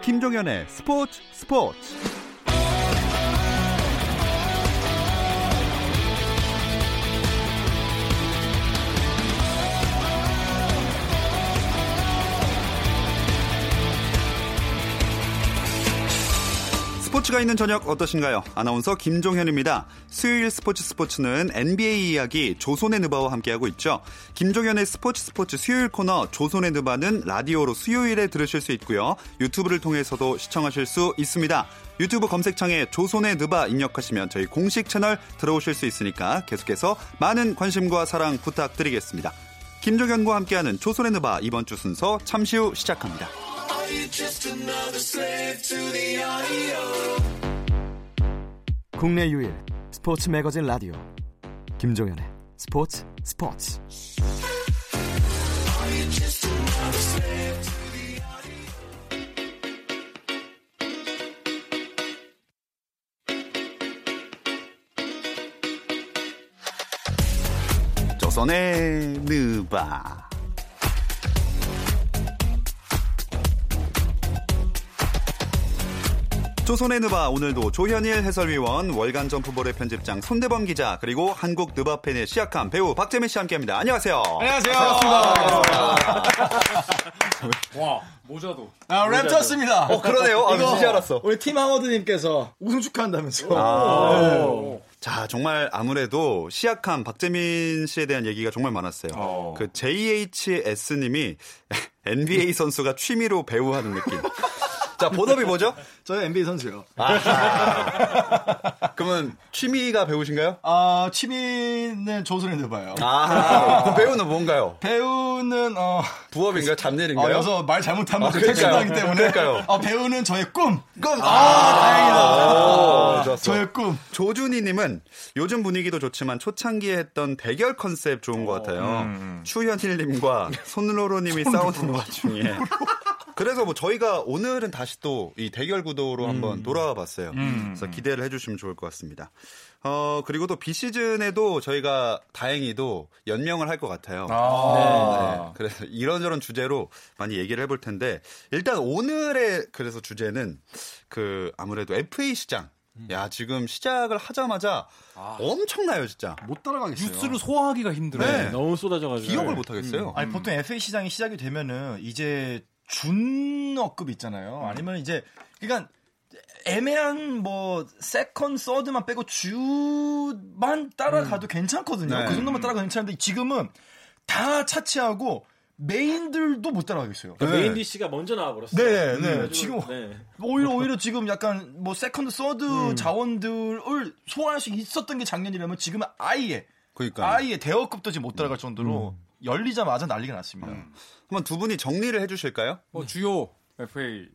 김종현의 스포츠 스포츠 스포츠가 있는 저녁 어떠신가요? 아나운서 김종현입니다. 수요일 스포츠 스포츠는 NBA 이야기 조선의 느바와 함께하고 있죠. 김종현의 스포츠 스포츠 수요일 코너 조선의 느바는 라디오로 수요일에 들으실 수 있고요. 유튜브를 통해서도 시청하실 수 있습니다. 유튜브 검색창에 조선의 느바 입력하시면 저희 공식 채널 들어오실 수 있으니까 계속해서 많은 관심과 사랑 부탁드리겠습니다. 김종현과 함께하는 조선의 느바 이번 주 순서 잠시 후 시작합니다. 국내 유일 스포츠 매거진 라디오. 김종현의 스포츠 스포츠. 조선의 느바 조선의 느바 오늘도 조현일 해설위원 월간 점프볼의 편집장 손대범 기자 그리고 한국 느바 팬의 시약한 배우 박재민 씨 함께합니다. 안녕하세요. 안녕하세요. 와 모자도. 아, 랩터스입니다. 어 그러네요. 아, 이거 진짜 알았어. 우리 팀 하워드님께서 우승 축하한다면서. 아. 자, 정말 아무래도 시약한 박재민 씨에 대한 얘기가 정말 많았어요. 어. 그 JHS님이 NBA 선수가 취미로 배우하는 느낌. 자, 본업이 뭐죠? 저는 NBA 선수요. 그러면 취미가 배우신가요? 아, 취미는 조선의 느바요. 아, 그럼 배우는 뭔가요? 배우는 어, 부업인가요? 어 잡일인가요? 여기서 말 잘못하면 아, 아, 그러니까요. 택시하기 때문에 그러니까요. 어, 배우는 저의 꿈. 꿈! 아, 다행이다. 오, 좋았어. 저의 꿈. 조준희님은 요즘 분위기도 좋지만 초창기에 했던 대결 컨셉 좋은 것 같아요. 추현일님과 손로로님이 싸우는 와중에. 그래서 뭐 저희가 오늘은 다시 또 이 대결 구도로 한번 돌아와 봤어요. 그래서 기대를 해주시면 좋을 것 같습니다. 어, 그리고 또 비시즌에도 저희가 다행히도 연명을 할 것 같아요. 네. 그래서 이런저런 주제로 많이 얘기를 해볼 텐데 일단 오늘의 그래서 주제는 그 아무래도 FA 시장. 야 지금 시작을 하자마자 엄청나요 진짜. 못 따라가겠어요. 뉴스를 소화하기가 힘들어요. 네. 너무 쏟아져가지고 기억을 못 하겠어요. 아니 보통 FA 시장이 시작이 되면은 이제 준척급 있잖아요. 아니면 이제 그러니까 애매한 뭐 second third만 빼고 주만 따라가도 괜찮거든요. 네. 그 정도만 따라가도 괜찮은데 지금은 다 차치하고 main들도 못 따라가겠어요. 그러니까 main dish가 먼저 나와버렸어요. 네, 네. 그래가지고, 지금 네. 오히려 오히려 지금 약간 뭐 second third 음. 자원들을 소화할 수 있었던 게 작년이라면 지금은 아예 그러니까 아예 대어급도 지금 못 따라갈 정도로 음. 열리자마자 난리가 났습니다. 한번 두 분이 정리를 해주실까요? 뭐 주요 FA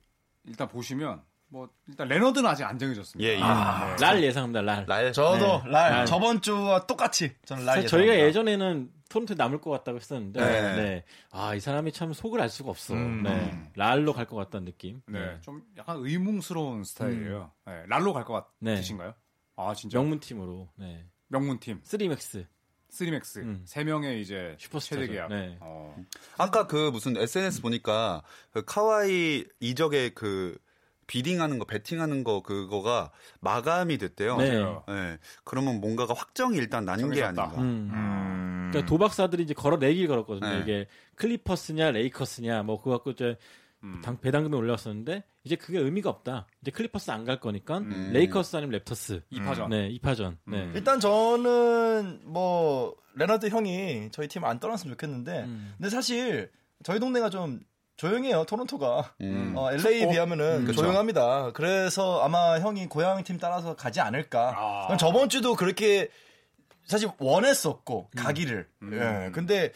일단 보시면 뭐 일단 레너드는 아직 안 정해졌습니다. 예, 예. 랄 예상합니다. 랄. 날 저도 네. 랄 랄. 저번 주와 똑같이 저는 LAL 저희가 예상합니다. 예전에는 토론토에 남을 것 같다고 했었는데, 네. 네. 아, 이 사람이 참 속을 알 수가 없어. 음. 네. LAL로 갈 것 같다는 느낌. 네, 좀 약간 의문스러운 스타일이에요. 네, LAL로 갈것 네. 같으신가요? 아 진짜 명문 팀으로. 네. 명문 팀 3 max. 3 max 음. 세 명의 이제 슈퍼스타죠. 최대 계약. 네. 어. 아까 그 무슨 SNS 보니까 그 카와이 이적의 그 bidding하는 거, 베팅하는 거 그거가 마감이 됐대요. 네. 네. 그러면 뭔가가 확정이 일단 나는 게. 아닌가. 음. 음. 그러니까 도박사들이 이제 걸어 내길 걸었거든요. 네. 이게 클리퍼스냐 레이커스냐 뭐 그거 갖고 이제 음. 당, 배당금이 올랐었는데 이제 그게 의미가 없다. 이제 클리퍼스 안 갈 거니까 음. 레이커스 아니면 랩터스. 이파전. 네, 이파전. 네. 음. 일단 저는 뭐 레나드 형이 저희 팀 안 떠났으면 좋겠는데 음. 근데 사실 저희 동네가 좀 조용해요 토론토가 음. 어, LA에 비하면은 그쵸. 조용합니다. 그래서 아마 형이 고향 팀 따라서 가지 않을까. 아. 저번 주도 그렇게 사실 원했었고 가기를. 예. 근데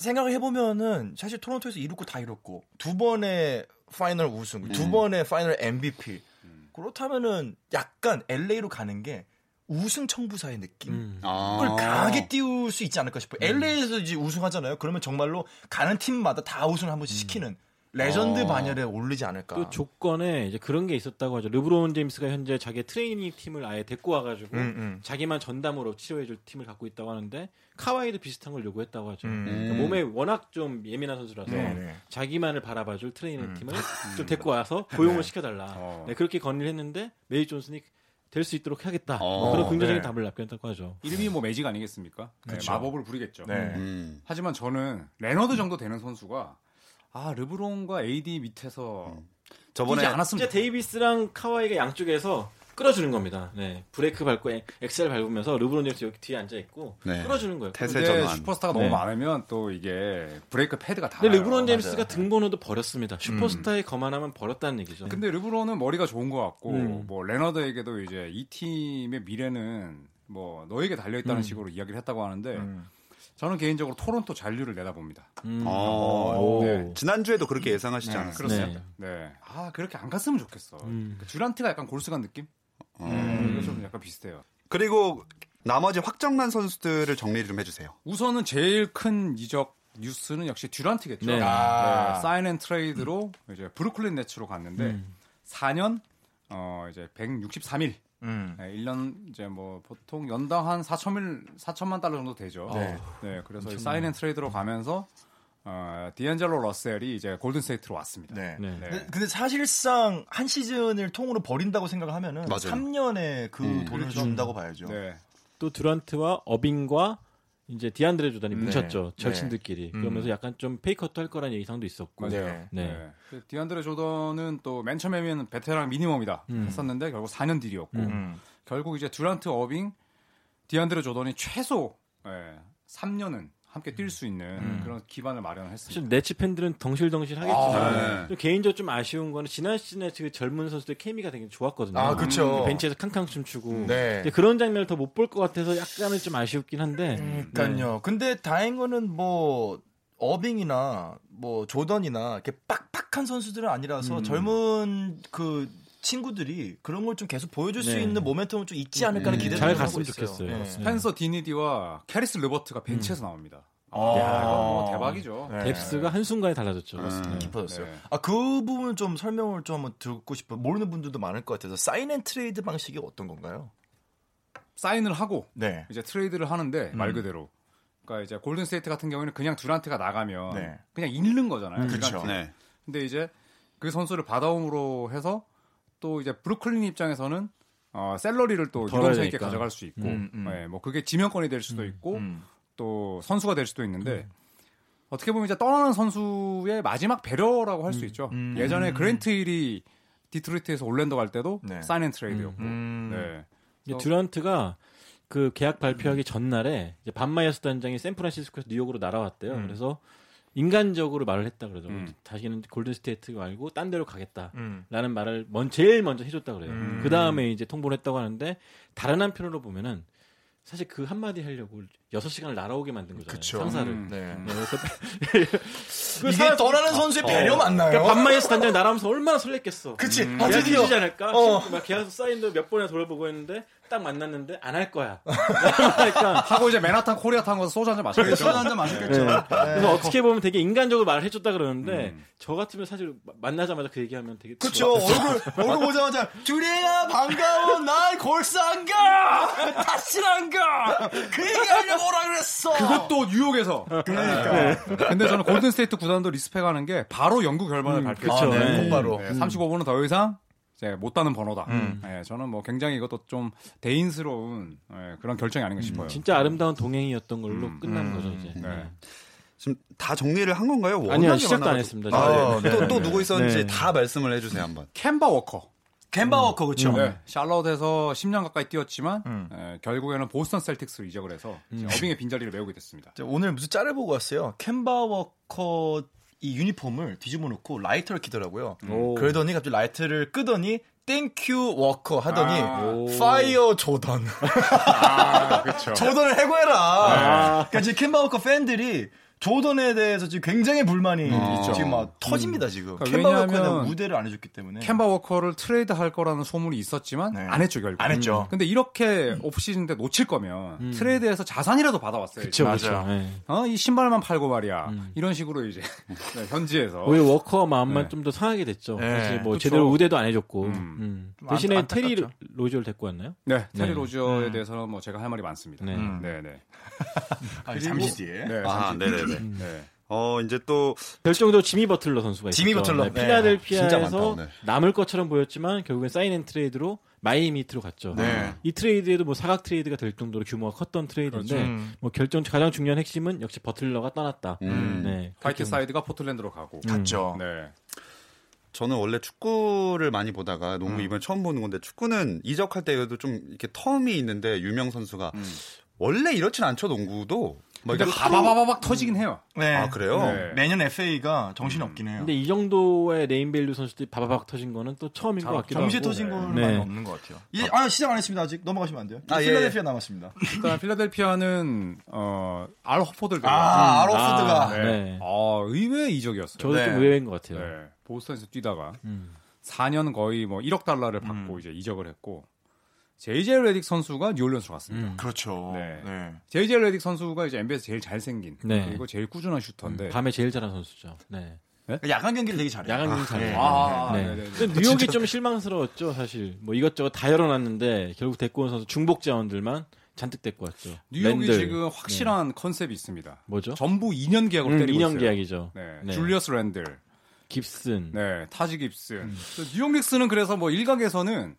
생각을 해보면은 사실 토론토에서 이뤘고 다 이뤘고 두 번의 파이널 우승, 두 번의 파이널 MVP. 그렇다면은 약간 LA로 가는 게 우승 청부사의 느낌. 음. 아. 을 강하게 띄울 수 있지 않을까 싶어요. LA에서 이제 우승하잖아요. 그러면 정말로 가는 팀마다 다 우승을 한 번씩 시키는 레전드 어. 반열에 오르지 않을까. 또 조건에 이제 그런 게 있었다고 하죠. 르브론 제임스가 현재 자기 트레이닝 팀을 아예 데리고 와가지고 음, 음. 자기만 전담으로 치료해줄 팀을 갖고 있다고 하는데 카와이도 비슷한 걸 요구했다고 하죠. 음. 그러니까 몸에 워낙 좀 예민한 선수라서 네, 네. 자기만을 바라봐줄 트레이닝 음. 팀을 좀 데리고 와서 고용을 네. 시켜달라. 어. 네, 그렇게 건의를 했는데 매직 존슨이 될 수 있도록 하겠다. 어, 그런 긍정적인 네. 답을 남겼다고 하죠. 이름이 뭐 매직 아니겠습니까? 네, 그쵸. 마법을 부리겠죠. 네. 음. 하지만 저는 레너드 정도 되는 선수가 아 르브론과 AD 밑에서 저번에 뛰지 않았으면 진짜. 데이비스랑 카와이가 양쪽에서 끌어주는 겁니다. 네, 브레이크 밟고 액셀 밟으면서 르브론 제임스 여기 뒤에 앉아 있고 네. 끌어주는 거예요. 태세 근데 전환. 슈퍼스타가 네. 너무 많으면 또 이게 브레이크 패드가 다. 근데 르브론 제임스가 맞아요. 등번호도 버렸습니다. 슈퍼스타의 거만함은 버렸다는 얘기죠. 근데 르브론은 머리가 좋은 것 같고 음. 뭐 레너드에게도 이제 이 팀의 미래는 뭐 너에게 달려 있다는 음. 식으로 이야기를 했다고 하는데 음. 저는 개인적으로 토론토 잔류를 내다봅니다. 음. 어, 오. 네. 지난주에도 그렇게 예상하시지 네, 않았어요? 그렇습니다. 네. 아 그렇게 안 갔으면 좋겠어. 음. 그 듀란트가 약간 골수 간 느낌? 어. 네, 좀 약간 비슷해요. 그리고 나머지 확정난 선수들을 정리 좀 해주세요. 우선은 제일 큰 이적 뉴스는 역시 듀란트겠죠. 네. 아. 네, sign and trade로 이제 브루클린 네츠로 갔는데 음. 4년 어 이제 163일. 음. 네, 1년 이제 뭐 보통 연당 한 4천일 4천만 달러 정도 되죠. 네. 네, 그래서 이 sign and trade로 가면서 어 디안젤로 러셀이 이제 골든 스테이트로 왔습니다. 네. 네. 네. 근데, 근데 사실상 한 시즌을 통으로 버린다고 생각을 하면은 맞아요. 3년에 그 음. 돈을 준다고 봐야죠. 네. 또 듀란트와 어빙과 이제 디안드레 조단이 네. 뭉쳤죠. 네. 절친들끼리. 음. 그러면서 약간 좀 pay cut 할 거라는 예상도 있었고. 네. 네. 네. 그 디안드레 조던은 또 맨 처음에는 veteran minimum이다 음. 했었는데 결국 4년 deal이었고 음. 음. 결국 이제 듀란트 어빙 디안드레 조던이 최소 예, 3년은 함께 뛸 수 있는 음. 그런 기반을 마련을 했습니다. 사실 네츠 팬들은 덩실덩실 하겠지만 아, 네. 좀 개인적으로 좀 아쉬운 거는 지난 시즌에 그 젊은 선수들 케미가 되게 좋았거든요. 아, 그쵸. 벤치에서 캉캉 춤추고. 네. 그런 장면을 더 못 볼 것 같아서 약간은 좀 아쉬웠긴 한데. 그러니까요. 근데 다행인 거는 뭐 어빙이나 뭐 조던이나 이렇게 빡빡한 선수들은 아니라서 음. 젊은 그 친구들이 그런 걸 좀 계속 보여줄 수 네. 있는 모멘텀은 좀 있지 않을까 하는 음, 기대를 잘 하고 갔으면 있어요. 좋겠어요. 네. 네. 스펜서 딘위디와 캐리스 르버트가 벤치에서 나옵니다. 아. 야, 이거 뭐 대박이죠. 네. depth가 한순간에 달라졌죠. 음. 깊어졌어요. 네. 아, 그 부분 좀 설명을 좀 한번 듣고 싶어요. 모르는 분들도 많을 것 같아서 sign and trade 방식이 어떤 건가요? 사인을 하고 네. 이제 트레이드를 하는데 말 음. 그대로. 그러니까 이제 골든 스테이트 같은 경우에는 그냥 듀란트가 나가면 네. 그냥 잃는 거잖아요. 음. 듀란트. 네. 근데 이제 그 선수를 받아옴으로 해서 또 이제 브루클린 입장에서는 어, salary를 또 유동성 있게. 가져갈 수 있고, 음, 음. 네, 뭐 그게 지명권이 될 수도 있고, 음. 또 선수가 될 수도 있는데 어떻게 보면 이제 떠나는 선수의 마지막 배려라고 할 수 있죠. 음. 예전에 그랜트 힐이 디트로이트에서 올랜도 갈 때도 네. sign and trade였고, 음. 네. 듀란트가 그 계약 발표하기 전날에 이제 밥 마이어스 단장이 샌프란시스코에서 뉴욕으로 날아왔대요. 음. 그래서 인간적으로 말을 했다 그러죠. 음. 다시는 골든 스테이트 말고 딴 데로 가겠다. 음. 라는 말을 먼 제일 먼저 해줬다 그래요. 음. 그 다음에 이제 통보를 했다고 하는데 다른 한편으로 보면은 사실 그 한마디 하려고 6시간을 날아오게 만든 거잖아요. 그쵸. 상사를. 음. 네. 네, 그래서 이게 떠나는 선수의 배려 맞나요? 그러니까 밥 마이어스 단장이 날아오면서 얼마나 설렜겠어. 그치. 음, 아, 드디어. 해주지 않을까? 어. 막 계약서 사인도 몇 번이나 돌아보고 했는데 딱 만났는데 안 할 거야. 그러니까 하고 이제 맨하탄 코리아타운 가서 소주 한 잔 마시겠죠. 소주 한 잔 마셨겠죠. 네. 그래서 어떻게 보면 되게 인간적으로 말을 해줬다 그러는데 음. 저 같으면 사실 마- 만나자마자 그 얘기하면 되게 그쵸. 얼굴, 얼굴 보자마자, 주리야, 반가워, 난 골스 안 가! 다시 안 가! 그 얘기 하려고 오라 그랬어! 그것도 뉴욕에서. 그러니까. 근데 저는 골든 스테이트 구단도 respect하는 게 바로 영구 결번을 음, 발표했어요. 그쵸. 아, 네, 네. 곧바로. 네, 35분은 더 이상 이제 못 따는 번호다. 음. 네, 저는 뭐 굉장히 이것도 좀 대인스러운 예, 그런 결정이 아닌가 싶어요. 진짜 아름다운 동행이었던 걸로 음, 끝난 음, 거죠 이제. 네. 지금 다 정리를 한 건가요? 아니요 시작도 안 많아가지고. 했습니다. 아, 아, 네. 네, 또, 또 네. 누구 있었는지 네. 다 말씀을 해주세요 한번. 켐바 워커. 켐바 워커, 그쵸? 네, 샬럿에서 10년 가까이 뛰었지만 음. 예, 결국에는 보스턴 셀틱스로 이적을 해서 이제 어빙의 빈자리를 메우게 됐습니다. 자, 오늘 무슨 짤을 보고 왔어요. 켐바 워커 이 유니폼을 뒤집어 놓고 라이터를 키더라고요. 오. 그러더니 갑자기 라이터를 끄더니 thank you 워커 하더니 아. 오. fire 조던. 아. 조던을 해고해라. 아. 그러니까 지금 켐바 워커 팬들이 조던에 대해서 지금 굉장히 불만이 어. 지금 막 터집니다 지금. 그러니까 왜냐하면 대한 무대를 안 해줬기 때문에. 켐바 워커를 트레이드 할 거라는 소문이 있었지만 네. 안 했죠 결국. 안 했죠. 근데 이렇게 off-season 때 놓칠 거면 트레이드해서 자산이라도 받아왔어요. 그렇죠, 그렇죠. 맞아요. 예. 어, 이 신발만 팔고 말이야. 이런 식으로 이제 네, 현지에서 오히려 워커 마음만 네. 좀더 상하게 됐죠. 네, 사실 뭐 그쵸. 제대로 우대도 안 해줬고 음. 음. 좀 대신에 안- 테리. 로지어를 데리고 왔나요? 네, 테리 네. 로지어에 음. 대해서는 뭐 제가 할 말이 많습니다. 네. 음. 네, 네. 아, 잠시 뒤에. 네, 아, 잠시. 네네 네. 네. 어, 이제 또 결정적으로 지미 버틀러 선수가 지미 있었죠. 버틀러. 네, 네. 필라델피아에서 진짜 많다, 네. 남을 것처럼 보였지만 결국엔 sign and trade로 마이애미 히트로 갔죠. 네. 이 트레이드에도 뭐 사각 트레이드가 될 정도로 규모가 컸던 트레이드인데 그렇죠. 음. 뭐 결정 가장 중요한 핵심은 역시 버틀러가 떠났다. 음. 네. 화이트 사이드가 포틀랜드로 가고. 갔죠. 네. 저는 원래 축구를 많이 보다가 농구 음. 이번에 처음 보는 건데 축구는 이적할 때에도 좀 이렇게 term이 있는데 유명 선수가 원래 이렇진 않죠 농구도. 막 근데 이렇게 바바바바박 터지긴 해요. 네. 아 그래요? 네. 매년 FA가 정신 없긴 해요. 근데 이 정도의 name value 선수들이 바바박 터진 거는 또 처음인 것 같기도 정시 하고. 터진 거는 네. 많이 없는 것 같아요. 예, 아 시작 안 했습니다 아직 넘어가시면 안 돼요. 아, 예, 필라델피아 남았습니다. 일단 필라델피아는 어, 알 호포드를 아 데려왔죠. 알 호포드가 아, 네. 네. 아, 의외의 이적이었어요. 저도 네. 좀 의외인 것 같아요. 네. 보스턴에서 뛰다가 음. 4년 거의 뭐 1억 달러를 받고 이제 이적을 했고 제이제 레딕 선수가 뉴올리언스로 갔습니다. 음. 그렇죠. 네. 네. 제이제 레딕 선수가 이제 NBA에서 제일 잘생긴 네. 그리고 제일 꾸준한 슈터인데 밤에 제일 잘하는 선수죠. 네. 야간 경기를 되게 잘해요. 야간 경기 잘해요. 아, 네. 네 네네. 근데 뉴욕이 좀 실망스러웠죠, 사실. 뭐 이것저것 다 열어놨는데 결국 데리고 온 선수 중복 자원들만 잔뜩 데리고 왔죠. 뉴욕이 랜들. 지금 확실한 concept이 있습니다. 뭐죠? 전부 2년 계약으로 음, 때리고 2년 있어요. 계약이죠. 네. 네. 줄리어스 랜들, 깁슨. 네, 타지 깁슨. 음. 뉴욕 닉스는 그래서 뭐 일각에서는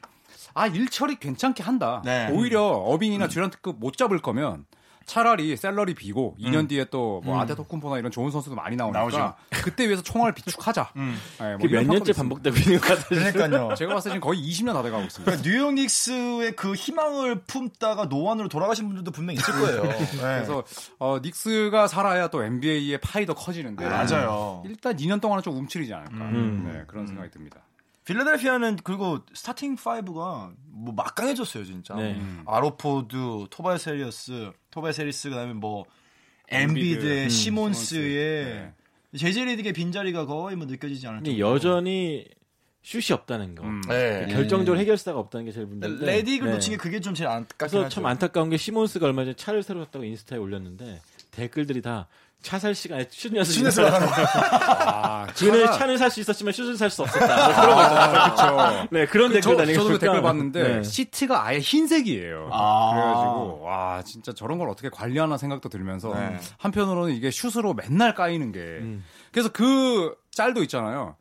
아 일처리 괜찮게 한다. 네. 오히려 어빙이나 듀란트급 못 잡을 거면 차라리 셀러리 비고 2년 뒤에 또뭐 음. 아테토쿤포나 이런 좋은 선수도 많이 나오니까 나오죠. 그때 위해서 총알을 비축하자. 네, 뭐 몇 년째 반복되고 있는 것 같아요. 그러니까요. 제가 봤을 때 지금 거의 20년 다 돼가고 있습니다. 그러니까 뉴욕 닉스의 그 희망을 품다가 노안으로 돌아가신 분들도 분명 있을 거예요. 네. 그래서 어, 닉스가 살아야 또 NBA의 파이 더 커지는데 맞아요. 일단 2년 동안은 좀 움츠리지 않을까. 음. 네, 그런 생각이 듭니다. 필라델피아는 그리고 starting 5가 뭐 막강해졌어요 진짜. 네. 음. 알 호포드, 토바이어스, 토바이어스 해리스 그다음에 뭐 엠비드, 음, 시몬스의 JJ 레딕의 빈자리가 거의 뭐 느껴지지 않을 정도로. 여전히 슛이 없다는 거. 음. 네. 결정적으로 해결사가 없다는 게 제일 문제인데. 레딕을 네. 놓친 게 그게 좀 제일 안타깝긴 그래서 하죠. 참 안타까운 게 시몬스가 얼마 전에 차를 새로 샀다고 인스타에 올렸는데 댓글들이 다 차살 시간에 슛 연습 신에서 하는 거. 아, 그는 차가- 차는 살 수 있었지만 슛은 살 수 없었다. 뭐 그런 거 있잖아요. 그렇죠. 네, 그런 그 댓글 저, 다니고 저도 그 댓글 봤는데 네. 시트가 아예 흰색이에요. 아. 그래가지고 와 진짜 저런 걸 어떻게 관리하나 생각도 들면서 네. 한편으로는 이게 슛으로 맨날 까이는 게 음. 그래서 그 짤도 있잖아요.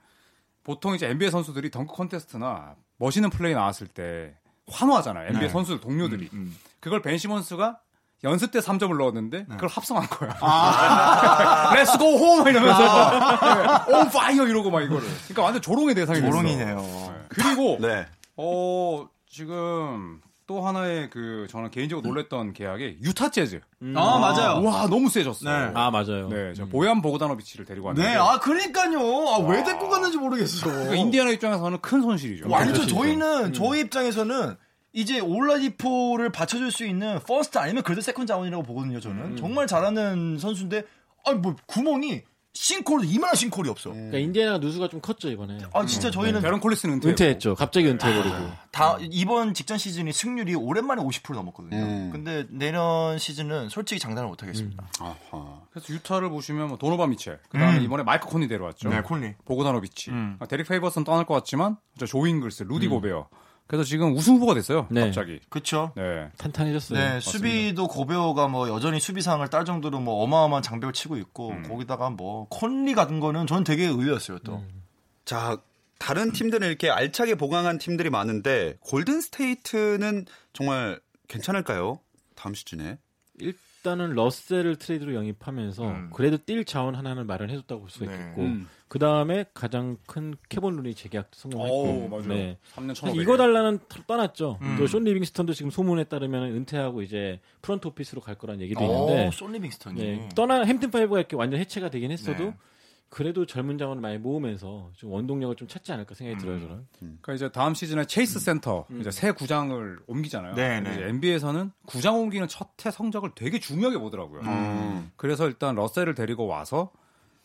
보통 이제 NBA 선수들이 dunk contest나 멋있는 플레이 나왔을 때 환호하잖아요. NBA 네. 선수들 동료들이 음. 그걸 벤 시몬스가 연습 때 3점을 넣었는데 네. 그걸 합성한 거야. 아. Let's go home! 이러면서 on fire 이러고 막 이거를. 그러니까 완전 조롱의 대상이 됐어. 조롱이네요. 그리고 네. 어, 지금 또 하나의 그 저는 개인적으로 놀랬던 계약이 유타 재즈. 아 맞아요. 와, 너무 세졌어. 네. 네. 아 맞아요. 저 보얀 보그다노비치를 데리고 왔는데 네, 아 그러니까요. 아, 왜 데리고 갔는지 모르겠어. 그러니까 인디아나 입장에서는 큰 손실이죠. 완전 저희는 저희 입장에서는 이제 올라디포를 받쳐줄 수 있는 first 아니면 그래도 second 자원이라고 보거든요. 저는 정말 잘하는 선수인데 아니 뭐 구멍이 싱크홀 이만한 싱크홀이 없어. 그러니까 인디애나 누수가 좀 컸죠 이번에. 아 진짜 저희는 대런 콜리슨은 은퇴. 은퇴했죠. 갑자기 은퇴해버리고. 다 이번 직전 시즌이 승률이 오랜만에 50% 넘었거든요. 음. 근데 내년 시즌은 솔직히 장담을 못 하겠습니다. 아하. 그래서 유타를 보시면 뭐 도노반 미첼, 그다음에 음. 이번에 마이크 콘리 데려왔죠. 네, 콘리. 보그다노비치, 음. 아, 데릭 페이버스 떠날 것 같지만 저 조 잉글스, 루디 고베어. 그래서 지금 우승 후보가 됐어요. 네. 갑자기. 그렇죠. 네. 탄탄해졌어요. 네, 수비도 고베어가 뭐 여전히 수비상을 딸 정도로 뭐 어마어마한 장벽을 치고 있고 음. 거기다가 뭐 콘리 같은 거는 저는 되게 의외였어요 또. 자, 다른 팀들은 이렇게 알차게 보강한 팀들이 많은데 골든 스테이트는 정말 괜찮을까요? 다음 시즌에. 일단은 러셀을 트레이드로 영입하면서 음. 그래도 뛸 자원 하나를 마련해줬다고 볼 수가 네. 있겠고 음. 그 다음에 가장 큰 케본 루니 재계약 성공했고 오, 맞아요. 네. 3년 사실 1,500. 이궈달라는 터- 떠났죠. 음. 또 숀 리빙스턴도 지금 소문에 따르면 은퇴하고 이제 front office로 갈 거란 얘기도 오, 있는데 숀 리빙스턴이. 네, 떠나 햄튼 파이브가 이렇게 완전 해체가 되긴 했어도 네. 그래도 젊은 자원을 많이 모으면서 좀 원동력을 좀 찾지 않을까 생각이 들어요 저는. 그러니까 이제 다음 시즌에 체이스 센터 이제 새 구장을 옮기잖아요. 네, 네. 이제 NBA에서는 구장 옮기는 첫 해 성적을 되게 중요하게 보더라고요. 음. 그래서 일단 러셀을 데리고 와서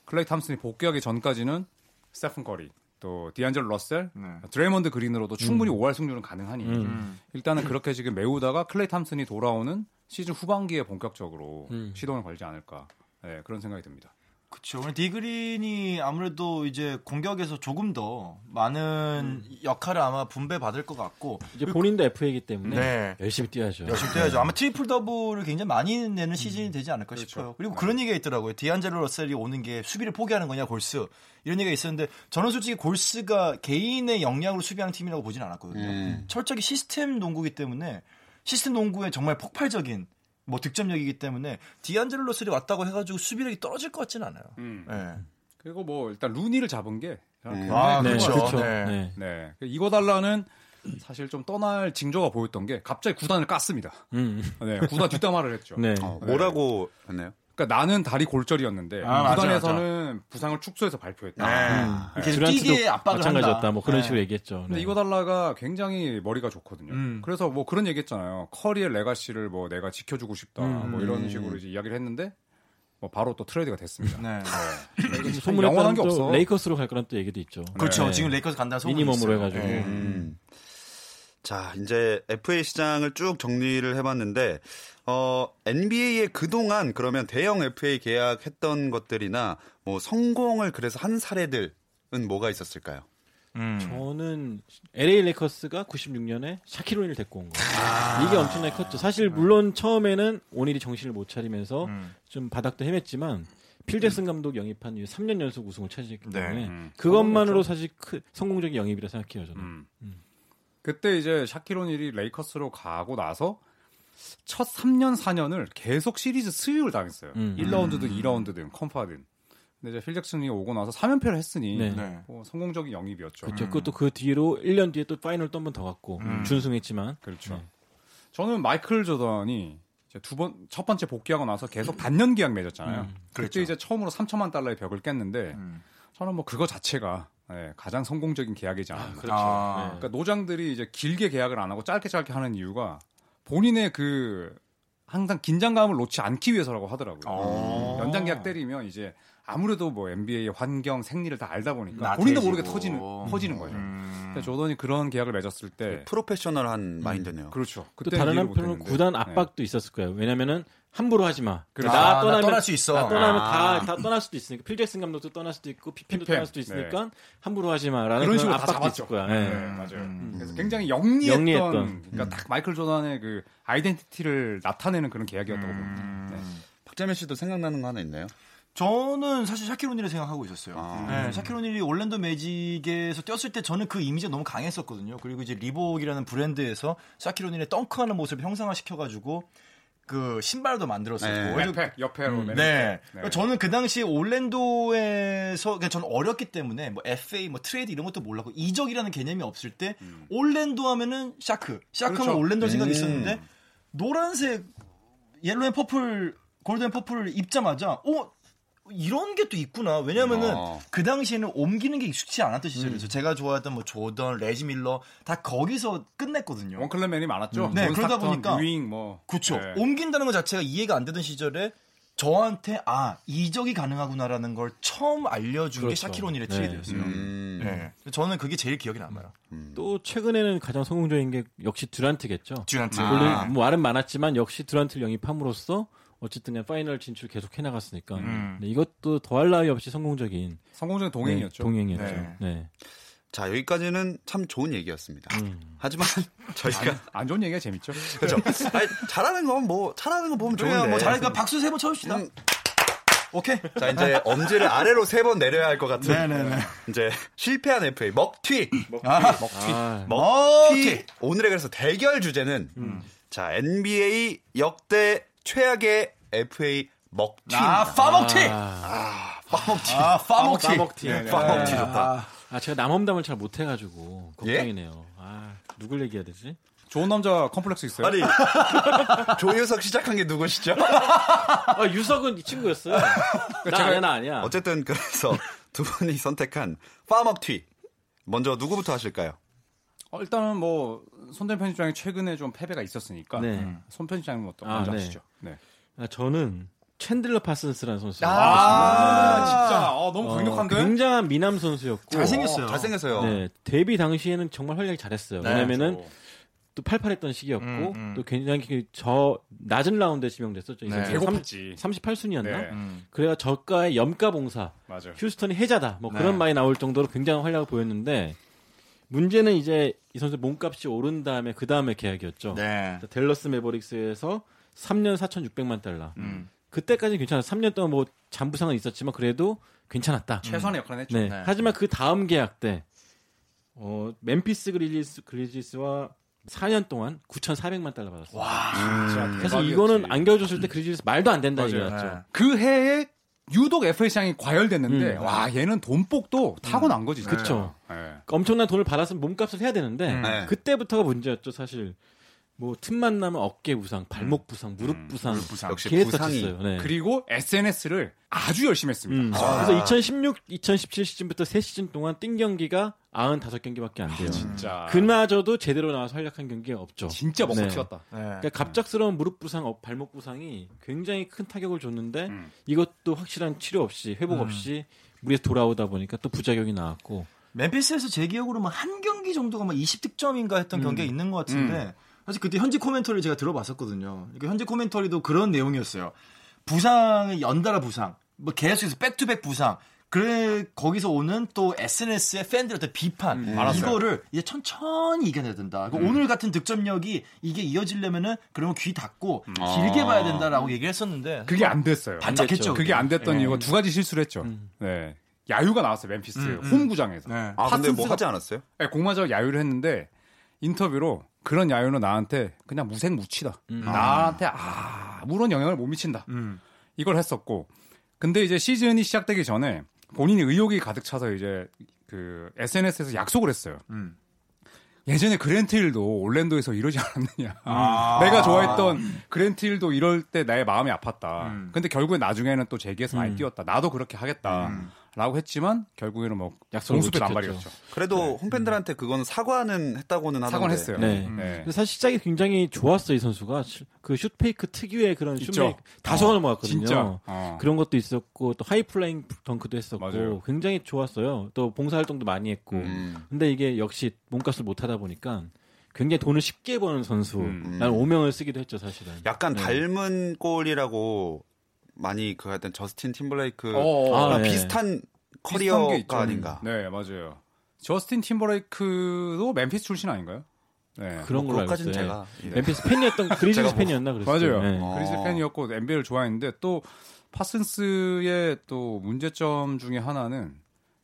클레이 탐슨이 복귀하기 전까지는 스테픈 커리 또 디안젤로 러셀, 네. 드레이먼드 그린으로도 충분히 5할 승률은 가능하니 음. 일단은 그렇게 지금 메우다가 클레이 탐슨이 돌아오는 시즌 후반기에 본격적으로 음. 시동을 걸지 않을까 네, 그런 생각이 듭니다. 그렇죠. 오늘 디그린이 아무래도 이제 공격에서 조금 더 많은 역할을 아마 분배 받을 것 같고 이제 본인도 FA이기 때문에 네. 열심히 뛰어야죠. 열심히 뛰어야죠. 아마 triple double을 굉장히 많이 내는 시즌이 되지 않을까 싶어요. 그리고 그런 얘기가 있더라고요. 디안젤로 러셀이 오는 게 수비를 포기하는 거냐 골스 이런 얘기가 있었는데 저는 솔직히 골스가 개인의 역량으로 수비하는 팀이라고 보진 않았거든요. 음. 철저히 시스템 농구기 때문에 시스템 농구에 정말 폭발적인 뭐 득점력이기 때문에 디안젤로 러셀이 왔다고 해가지고 수비력이 떨어질 것 같지는 않아요. 음. 네. 그리고 뭐 일단 루니를 잡은 게 저는 음. 굉장히 아, 큰 그렇죠. 것 같아요. 네. 네. 네. 이거 달라는 사실 좀 떠날 징조가 보였던 게 갑자기 구단을 깠습니다. 음. 네, 구단 뒷담화를 했죠. 네. 어, 뭐라고 했나요? 그러니까 나는 다리 골절이었는데 아, 맞아, 구단에서는 부상을 축소해서 발표했다. 네. 계속 듀란트도 뛰게 압박을 마찬가지였다. 한다. 뭐 그런 네. 식으로 얘기했죠. 근데 네. 이거달라가 굉장히 머리가 좋거든요. 음. 그래서 뭐 그런 얘기했잖아요. 커리의 레가시를 뭐 내가 지켜주고 싶다. 음. 뭐 이런 식으로 이제 이야기를 했는데 뭐 바로 또 트레이드가 됐습니다. 네. 소문에 영원한 따르면 게또 없어. 레이커스로 갈 거란 또 얘기도 있죠. 그렇죠. 네. 지금 레이커스 간다는 소문이 minimum으로 있어요. 해가지고. 네. 음. 자, 이제 FA 시장을 쭉 정리를 해봤는데, 어, NBA에 그동안 그러면 대형 FA 계약했던 것들이나 뭐 성공을 그래서 한 사례들은 뭐가 있었을까요? 음. 저는 LA 레이커스가 96년에 샤킬 오닐을 데리고 온 거. 아. 이게 엄청나게 컸죠. 사실 물론 처음에는 오닐이 정신을 못 차리면서 음. 좀 바닥도 헤맸지만 필 잭슨 감독 영입한 이후 3년 연속 우승을 차지했기 네. 때문에 음. 그것만으로 사실 크, 성공적인 영입이라 생각해요 저는. 음. 그때 이제 샤킬 오닐이 레이커스로 가고 나서 첫 3년 4년을 계속 시리즈 sweep을 당했어요. 음. 1라운드든 2라운드든 컨파든. 근데 이제 필 잭슨이 오고 나서 3연패를 했으니 네. 네. 뭐 성공적인 영입이었죠. 그렇죠. 그것도 그 뒤로 1년 뒤에 또 final 또 한 번 더 갔고 음. 준승했지만 그렇죠. 네. 저는 마이클 조던이 두 번 첫 번째 복귀하고 나서 계속 단년 계약 맺었잖아요. 음, 그때 그렇죠. 이제 처음으로 3천만 달러의 벽을 깼는데 음. 저는 뭐 그거 자체가 예, 가장 성공적인 계약이지 않았나. 그렇죠. 아. 네. 그러니까 노장들이 이제 길게 계약을 안 하고 짧게 짧게 하는 이유가 본인의 그 항상 긴장감을 놓지 않기 위해서라고 하더라고요. 어. 연장 계약 때리면 이제 아무래도 뭐 NBA의 환경, 생리를 다 알다 보니까. 본인도 모르게 터지는 퍼지는 거죠. 음. 근데 조던이 그런 계약을 맺었을 때 프로페셔널한 마인드네요. 그렇죠. 또 그때 다른 한편으로. 구단 네. 압박도 있었을 거예요. 왜냐면은 함부로 하지 마. 나 아, 나 떠나면 떠날 수 있어. 나 떠나면 아. 다, 다 떠날 수도 있으니까 필 잭슨 감독도 떠날 수도 있고 피펜도 피펜. 떠날 수도 있으니까 함부로 하지 마라는 그런 식으로 다 압박도 잡았죠. 있을 거야. 네, 예. 맞아요. 음. 그래서 굉장히 영리했던, 영리했던. 그러니까 딱 마이클 조던의 그 identity를 나타내는 그런 계약이었다고 음. 봅니다. 네. 박재민 씨도 생각나는 거 하나 있나요? 저는 사실 샤킬 오닐을 생각하고 있었어요. 아. 네, 샤킬 오닐이 올랜도 매직에서 뛰었을 때 저는 그 이미지가 너무 강했었거든요. 그리고 이제 리복이라는 브랜드에서 샤킬 오닐의 dunk하는 모습을 형상화시켜가지고 그 신발도 만들었었고. 네. 백팩 옆에로 네. 매는 그러니까 저는 그 당시 올랜도에서 그냥 저는 어렸기 때문에 뭐 FA 뭐 트레이드 이런 것도 몰랐고 이적이라는 개념이 없을 때 올랜도 하면은 샤크, 샤크하면 그렇죠. 올랜도 생각이 음. 있었는데 노란색 yellow and purple gold and purple을 입자마자 어 이런 게 또 있구나. 왜냐면은 어. 그 당시에는 옮기는 게 익숙치 않았던 시절이어서 제가 좋아했던 뭐 조던, 레지 밀러 다 거기서 끝냈거든요. one club man이 많았죠. 네, 존 그러다 스탁턴, 보니까 유잉 뭐 그렇죠. 네. 옮긴다는 것 자체가 이해가 안 되던 시절에 저한테 아 이적이 가능하구나라는 걸 처음 알려준 게 그렇죠. 샤킬 오닐의 네. 트레이드였어요. 음. 네. 저는 그게 제일 기억에 남아요. 또 최근에는 가장 성공적인 게 역시 듀란트겠죠. 듀란트. 아. 물론 뭐 말은 많았지만 역시 듀란트를 영입함으로써 어쨌든 파이널 진출 계속 해나갔으니까 음. 네, 이것도 더할 나위 없이 성공적인 성공적인 동행이었죠. 네, 동행이었죠. 네. 네. 자, 여기까지는 참 좋은 얘기였습니다. 음. 하지만 저희가 안 좋은 얘기가 재밌죠. 그렇죠. 아니, 잘하는 건 뭐 잘하는 거 보면 좋은데. 뭐 잘하니까 박수 세 번 쳐줍시다. 음. 오케이. 자, 이제 엄지를 아래로 세 번 내려야 할 것 같은. 네네네. 이제 실패한 FA 먹튀. 아, 먹튀. 오늘의 그래서 대결 주제는 자 NBA 역대 최악의 FA 먹튀입니다. 아 파먹튀. 아, 파먹튀. 아 파먹튀. 파먹튀. 네, 네. 파먹튀 좋다. 아, 아, 제가 남험담을 잘 못해가지고 예? 걱정이네요. 아, 누굴 얘기해야 되지? 좋은 남자 컴플렉스 있어요? 아니 조유석 시작한 게 누구시죠? 아, 유석은 이 친구였어요. 나 아니야, 나 아니야. 어쨌든 그래서 두 분이 선택한 파먹튀 먼저 누구부터 하실까요? 어, 일단은 뭐 손대범 편집장이 최근에 좀 패배가 있었으니까 네. 음, 손 편집장님 어떤 아, 먼저 네. 하시죠. 네. 아, 저는 챈들러 파슨스라는 선수. 아, 진짜 아, 너무 어, 강력한데. 굉장한 미남 선수였고. 잘생겼어요. 잘생겼어요. 네, 데뷔 당시에는 정말 활약이 잘했어요. 네, 왜냐면은 또 팔팔했던 시기였고 음, 음. 또 굉장히 그저 낮은 라운드에 지명됐었죠. 이 네. 선수. 배고팠지. 38순위였나? 네. 음. 그래가 저가의 염가봉사, 맞아요. 휴스턴이 해자다. 뭐 네. 그런 말이 나올 정도로 굉장한 활약을 보였는데 문제는 이제 이 선수 몸값이 오른 다음에 그 다음에 계약이었죠. 네. 델러스 메버릭스에서 3년 4,600만 달러. 음. 그때까지는 괜찮았어. 3년 동안 뭐 잔부상은 있었지만 그래도 괜찮았다. 최선의 역할을 했죠. 네. 네. 하지만 그 다음 계약 때 어, 멤피스 그리지스, 그리지스와 4년 동안 9,400만 달러 받았어요. 진짜 그래서 대박이었지. 이거는 안겨줬을 때 그리지스 말도 안 된다. 이거였죠. 네. 그 해에 유독 FA 시장이 과열됐는데 음. 와 얘는 돈복도 타고난 거지. 진짜. 그쵸. 네. 엄청난 돈을 받았으면 몸값을 해야 되는데 음. 네. 그때부터가 문제였죠 사실. 뭐 틈만 나면 어깨 부상, 발목 부상, 무릎 음, 부상, 부상. 역시 계속 부상이 다쳤어요. 네. 그리고 SNS를 아주 열심히 했습니다. 음. 그래서 2016, 2017 시즌부터 3시즌 동안 뛴 경기가 95경기밖에 안 돼요. 아, 진짜. 그마저도 제대로 나와서 활약한 경기가 없죠. 진짜 먹고 네. 튀었다. 네. 그러니까 갑작스러운 무릎 부상, 어, 발목 부상이 굉장히 큰 타격을 줬는데 음. 이것도 확실한 치료 없이 회복 없이 무리에서 돌아오다 보니까 또 부작용이 나왔고 멤피스에서 제 기억으로 뭐한 경기 정도가 막 20득점인가 했던 경기가 있는 것 같은데 사실 그때 현지 코멘터리 제가 들어봤었거든요. 그 현지 코멘터리도 그런 내용이었어요. 부상을 연달아 부상, 뭐 계속해서 back-to-back 부상. 그래 거기서 오는 또 SNS의 팬들한테 비판 많았어요. 이거를 이제 천천히 이겨내야 된다. 그 오늘 같은 득점력이 이게 이어지려면은 그러면 귀 닫고 길게 봐야 된다라고 얘기를 했었는데 그게 안 됐어요. 반짝했죠. 그게 안 됐던 예. 이유가 두 가지 실수를 했죠. 네. 야유가 나왔어요, 멤피스. 음, 음. 홈구장에서. 네. 아 근데 뭐 하지 않았어요? 네, 공마저 야유를 했는데 인터뷰로 그런 야유는 나한테 그냥 무색무취다. 나한테 아무런 영향을 못 미친다. 음. 이걸 했었고 근데 이제 시즌이 시작되기 전에 본인이 의욕이 가득 차서 이제 그 SNS에서 약속을 했어요. 음. 예전에 그랜트힐도 올랜도에서 이러지 않았느냐. 아. 내가 좋아했던 그랜트힐도 이럴 때 나의 마음이 아팠다. 음. 근데 결국에 나중에는 또 재기에서 많이 뛰었다. 나도 그렇게 하겠다. 음. 라고 했지만 결국에는 뭐 약속을 지켰죠. 남발이었죠. 그래도 홈팬들한테 그건 사과는 했다고는 하던데. 사과는 했어요. 네. 음. 네. 사실 시작이 굉장히 좋았어 이 선수가 슈- 그 슛페이크 특유의 그런. 슛메이크 다소간을 모았거든요. 진짜. 어. 그런 것도 있었고 또 high-flying 덩크도 했었고 맞아요. 굉장히 좋았어요. 또 봉사활동도 많이 했고. 음. 근데 이게 역시 몸값을 못 하다 보니까 굉장히 돈을 쉽게 버는 선수. 음. 라는 오명을 쓰기도 했죠 사실은. 약간 네. 닮은 꼴이라고 많이 그 하여튼 저스틴 팀버레이크 어, 아, 네. 비슷한. 커리어가 아닌가. 네, 맞아요. 저스틴 팀버레이크도 멤피스 출신 아닌가요? 네. 그런 걸로 알고 있어요. 제가 예. 멤피스 팬이었던 그리즐리스 제가 뭐- 팬이었나 그랬어요. 맞아요. 네. 어. 그리스 팬이었고 NBA를 좋아했는데 또 파슨스의 또 문제점 중에 하나는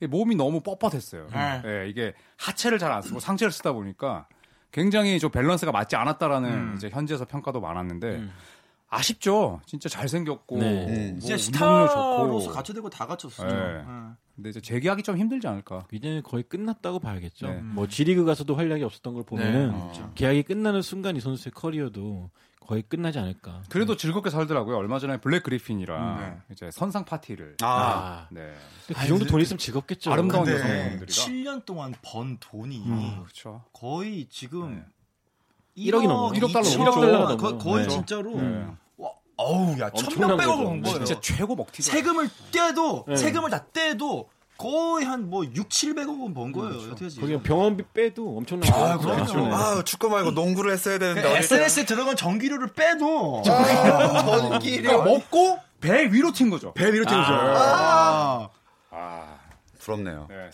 이 몸이 너무 뻣뻣했어요. 네. 예, 이게 하체를 잘 안 쓰고 상체를 쓰다 보니까 굉장히 좀 밸런스가 맞지 않았다라는 음. 이제 현지에서 평가도 많았는데 음. 아쉽죠. 진짜 잘생겼고 네. 음. 뭐 진짜 스타로서. 갖춰되고 다 갖췄어요. 네. 네. 근데 이제 재계약이 좀 힘들지 않을까. 이제는 거의 끝났다고 봐야겠죠. 네. 뭐 G리그 가서도 활약이 없었던 걸 보면은 네, 그렇죠. 계약이 끝나는 순간 이 선수의 커리어도 거의 끝나지 않을까. 그래도 즐겁게 살더라고요. 얼마 전에 블랙 그리핀이랑 네. 이제 선상 파티를 아, 네. 근데 그 정도 돈 있으면 즐겁겠죠. 아름다운 근데 여성분들이라. 7년 동안 번 돈이 그렇죠. 거의 지금 네. 1억이 넘어요. 1억 달러 2억 넘죠. 거의 네. 진짜로 네. 와, 어우 야 엄청난 천명 빼고 거죠. 본 거예요. 진짜 최고 먹튀죠. 세금을 떼도 네. 세금을 다 떼도 거의 한 뭐 6, 700억은 번 거예요. 어떻게 하지? 거기 병원비 빼도 엄청난 아, 거. 그럼요. 네. 아 축구 말고 농구를 했어야 되는데 어릴 때 SNS에 들어간 전기료를 빼도 그러니까 먹고 배 위로 튄 거죠. 배 위로 튀는 거죠. 아. 아. 아, 부럽네요. 네.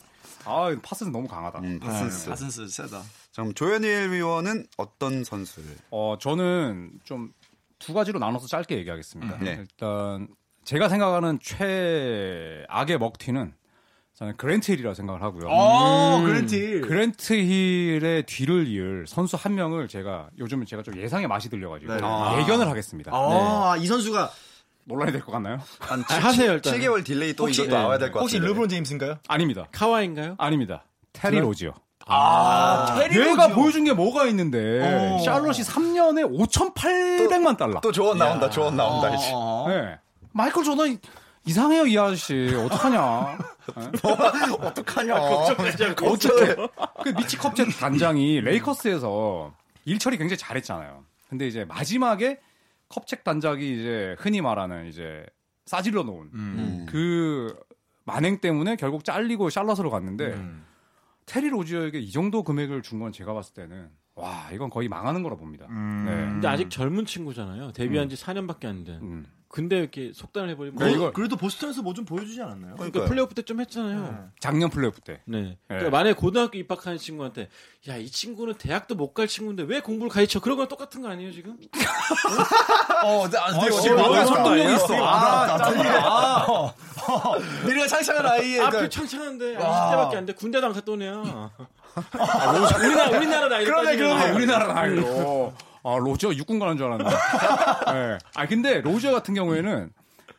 아, 파슨스 너무 강하다. 음, 파슨스. 파슨스 세다. 그럼 조현일 위원은 어떤 선수를? 어, 저는 좀 두 가지로 나눠서 짧게 얘기하겠습니다. 음, 네. 일단 제가 생각하는 최악의 먹튀는 저는 그랜트 힐이라고 생각을 하고요. 어, 그랜티. 그랜트 힐의 뒤를 이을 선수 한 명을 제가 요즘은 제가 좀 예상의 맛이 들려가지고 네. 아. 예견을 하겠습니다. 아, 이 선수가 논란이 될 것 같나요? 한 아, 하세요, 일단은. 7개월 delay 또 혹시- 이것도 나와야 될 것 같아요. 혹시 르브론 제임스인가요? 아닙니다. 카와인가요? 아닙니다. 테리 그럼- 로지요. 아, 테리 얘가. 보여준 게 뭐가 있는데 어. 샬롯이 3년에 5,800만 달러. 또 조언 나온다, 조언 나온다, 이제. 어. 네. 마이클 조던 이상해요 이 아저씨 어떡하냐 어떡하냐. 어떻게 그 미치 컵책 단장이 레이커스에서 일처리 굉장히 잘했잖아요 근데 이제 마지막에 컵책 단장이 이제 흔히 말하는 이제 싸질러 놓은 음. 그 만행 때문에 결국 잘리고 샬럿으로 갔는데 음. 테리 로지어에게 이 정도 금액을 준 건 제가 봤을 때는 와 이건 거의 망하는 거라 봅니다. 음. 네. 근데 아직 젊은 친구잖아요. 데뷔한 지 4년밖에 안 된. 음. 근데 이렇게 속단을 해버리면 그러니까 뭐- 이걸- 그래도 보스턴에서 뭐 좀 보여주지 않았나요? 그러니까 플레이오프 때 좀 했잖아요. 작년 플레이오프 때. 네. 그러니까 만약에 고등학교 입학하는 친구한테 야 이 친구는 대학도 못 갈 친구인데 왜 공부를 가르쳐? 그런 거랑 똑같은 거 아니에요 지금? 어, 나, 아, 되게 지금 와닿았다. 설득력이 있어. 되게 아, 짜 어, 어, 창창한 아이의 앞이 그, 창창한데 와. 20대밖에 안 돼. 군대도 안 오네요. 우리나라 우리나라 나이 그러네, 그러네. 아, 우리나라 나이로. 아, 로저 육군 가는 줄 알았는데. 네. 아, 근데 로저 같은 경우에는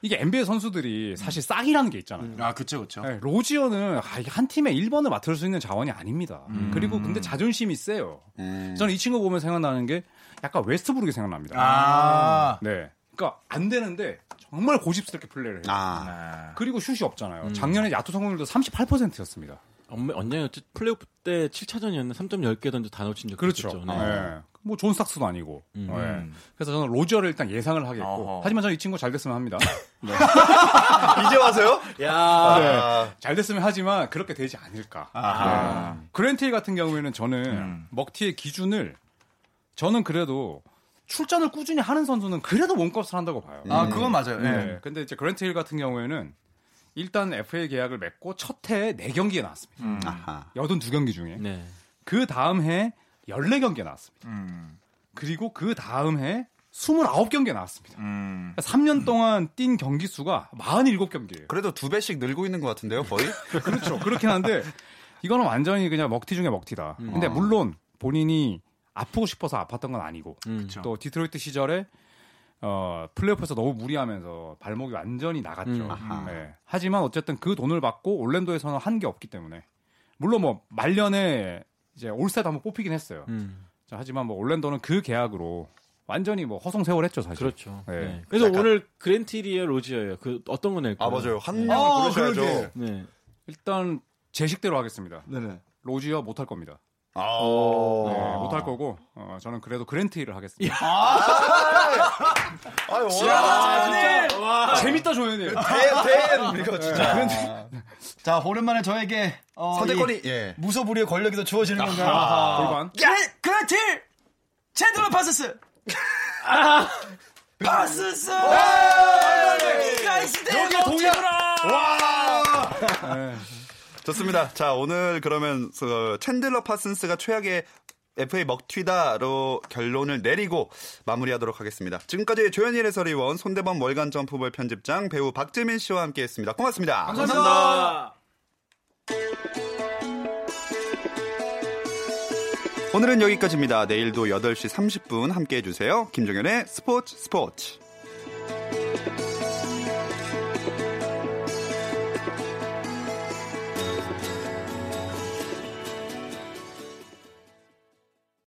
이게 NBA 선수들이 사실 싹이라는 게 있잖아요. 아, 그쵸, 그쵸. 네, 로지어는 아, 이게 한 팀의 1번을 맡을 수 있는 자원이 아닙니다. 그리고 근데 자존심이 세요. 음. 저는 이 친구 보면 생각나는 게 약간 웨스트브룩이 생각납니다. 아. 네. 그러니까 안 되는데 정말 고집스럽게 플레이를 해요. 아. 그리고 슛이 없잖아요. 작년에 야투 성공률도 38%였습니다. 언제였지? 플레이오프 때 7차전이었나? 3점 10개 던져 다 놓친 적 그렇죠. 있었죠. 네. 네. 뭐존 스탁스도 아니고. 음. 네. 그래서 저는 로저를 일단 예상을 하겠고. 어허. 하지만 저는 이 친구 잘 됐으면 합니다. 이제 와서요? 야. 아. 잘 됐으면 하지만 그렇게 되지 않을까. 아하. 네. 그랜틸 같은 경우에는 저는 음. 먹튀의 기준을 저는 그래도 출전을 꾸준히 하는 선수는 그래도 몸값을 한다고 봐요. 아, 그건 맞아요. 네. 네. 근데 이제 그랜틸 같은 경우에는 일단 FA 계약을 맺고 첫 해에 4경기에 나왔습니다. 음. 아하. 82경기 중에. 네. 그 다음 해 14경기에 나왔습니다. 음. 그리고 그 다음 해 29경기에 나왔습니다. 음. 3년 동안 뛴 경기 수가 47경기예요. 그래도 두 배씩 늘고 있는 것 같은데요, 거의? 그렇죠. 그렇긴 한데 이거는 완전히 그냥 먹튀 중에 먹튀다. 근데 아. 물론 본인이 아프고 싶어서 아팠던 건 아니고 음. 그쵸. 또 디트로이트 시절에 어, 플레이오프에서 너무 무리하면서 발목이 완전히 나갔죠. 음. 네. 하지만 어쨌든 그 돈을 받고 올랜도에서는 한 게 없기 때문에 물론 뭐 말년에 이제 올스타도 한번 뽑히긴 했어요. 음. 자, 하지만 뭐 올랜도는 그 계약으로 완전히 뭐 허송 세월했죠 사실. 그렇죠. 네. 네. 그래서 약간- 오늘 그랜틸이에요, 로지어예요. 그 어떤 거 낼까요? 아, 맞아요. 한 아, 명을 고르셔야죠. 그러게. 네. 일단 제 식대로 하겠습니다. 네네. 로지어 못 할 겁니다. 아. 네, 못할 거고 어, 저는 그래도 그랜트힐을 하겠습니다. 아유, 아, 재밌다 조현이. 댄, 댄! 이거 진짜. 자, 오랜만에 저에게 어, 선택권이, 이 예. 무소불위의 권력이 더 주어지는 건가요? 골반. 그래, 그렇지! 챈들러 파스스! 아, 파스스! 여기 동양! 네. 좋습니다. 자, 오늘 그러면 그 챈들러 파슨스가 최악의 FA 먹튀다로 결론을 내리고 마무리하도록 하겠습니다. 지금까지 조현일 해설위원, 손대범 월간 점프볼 편집장, 배우 박재민 씨와 함께했습니다. 고맙습니다. 감사합니다. 오늘은 여기까지입니다. 내일도 8시 30분 함께해 주세요. 김종현의 스포츠 스포츠.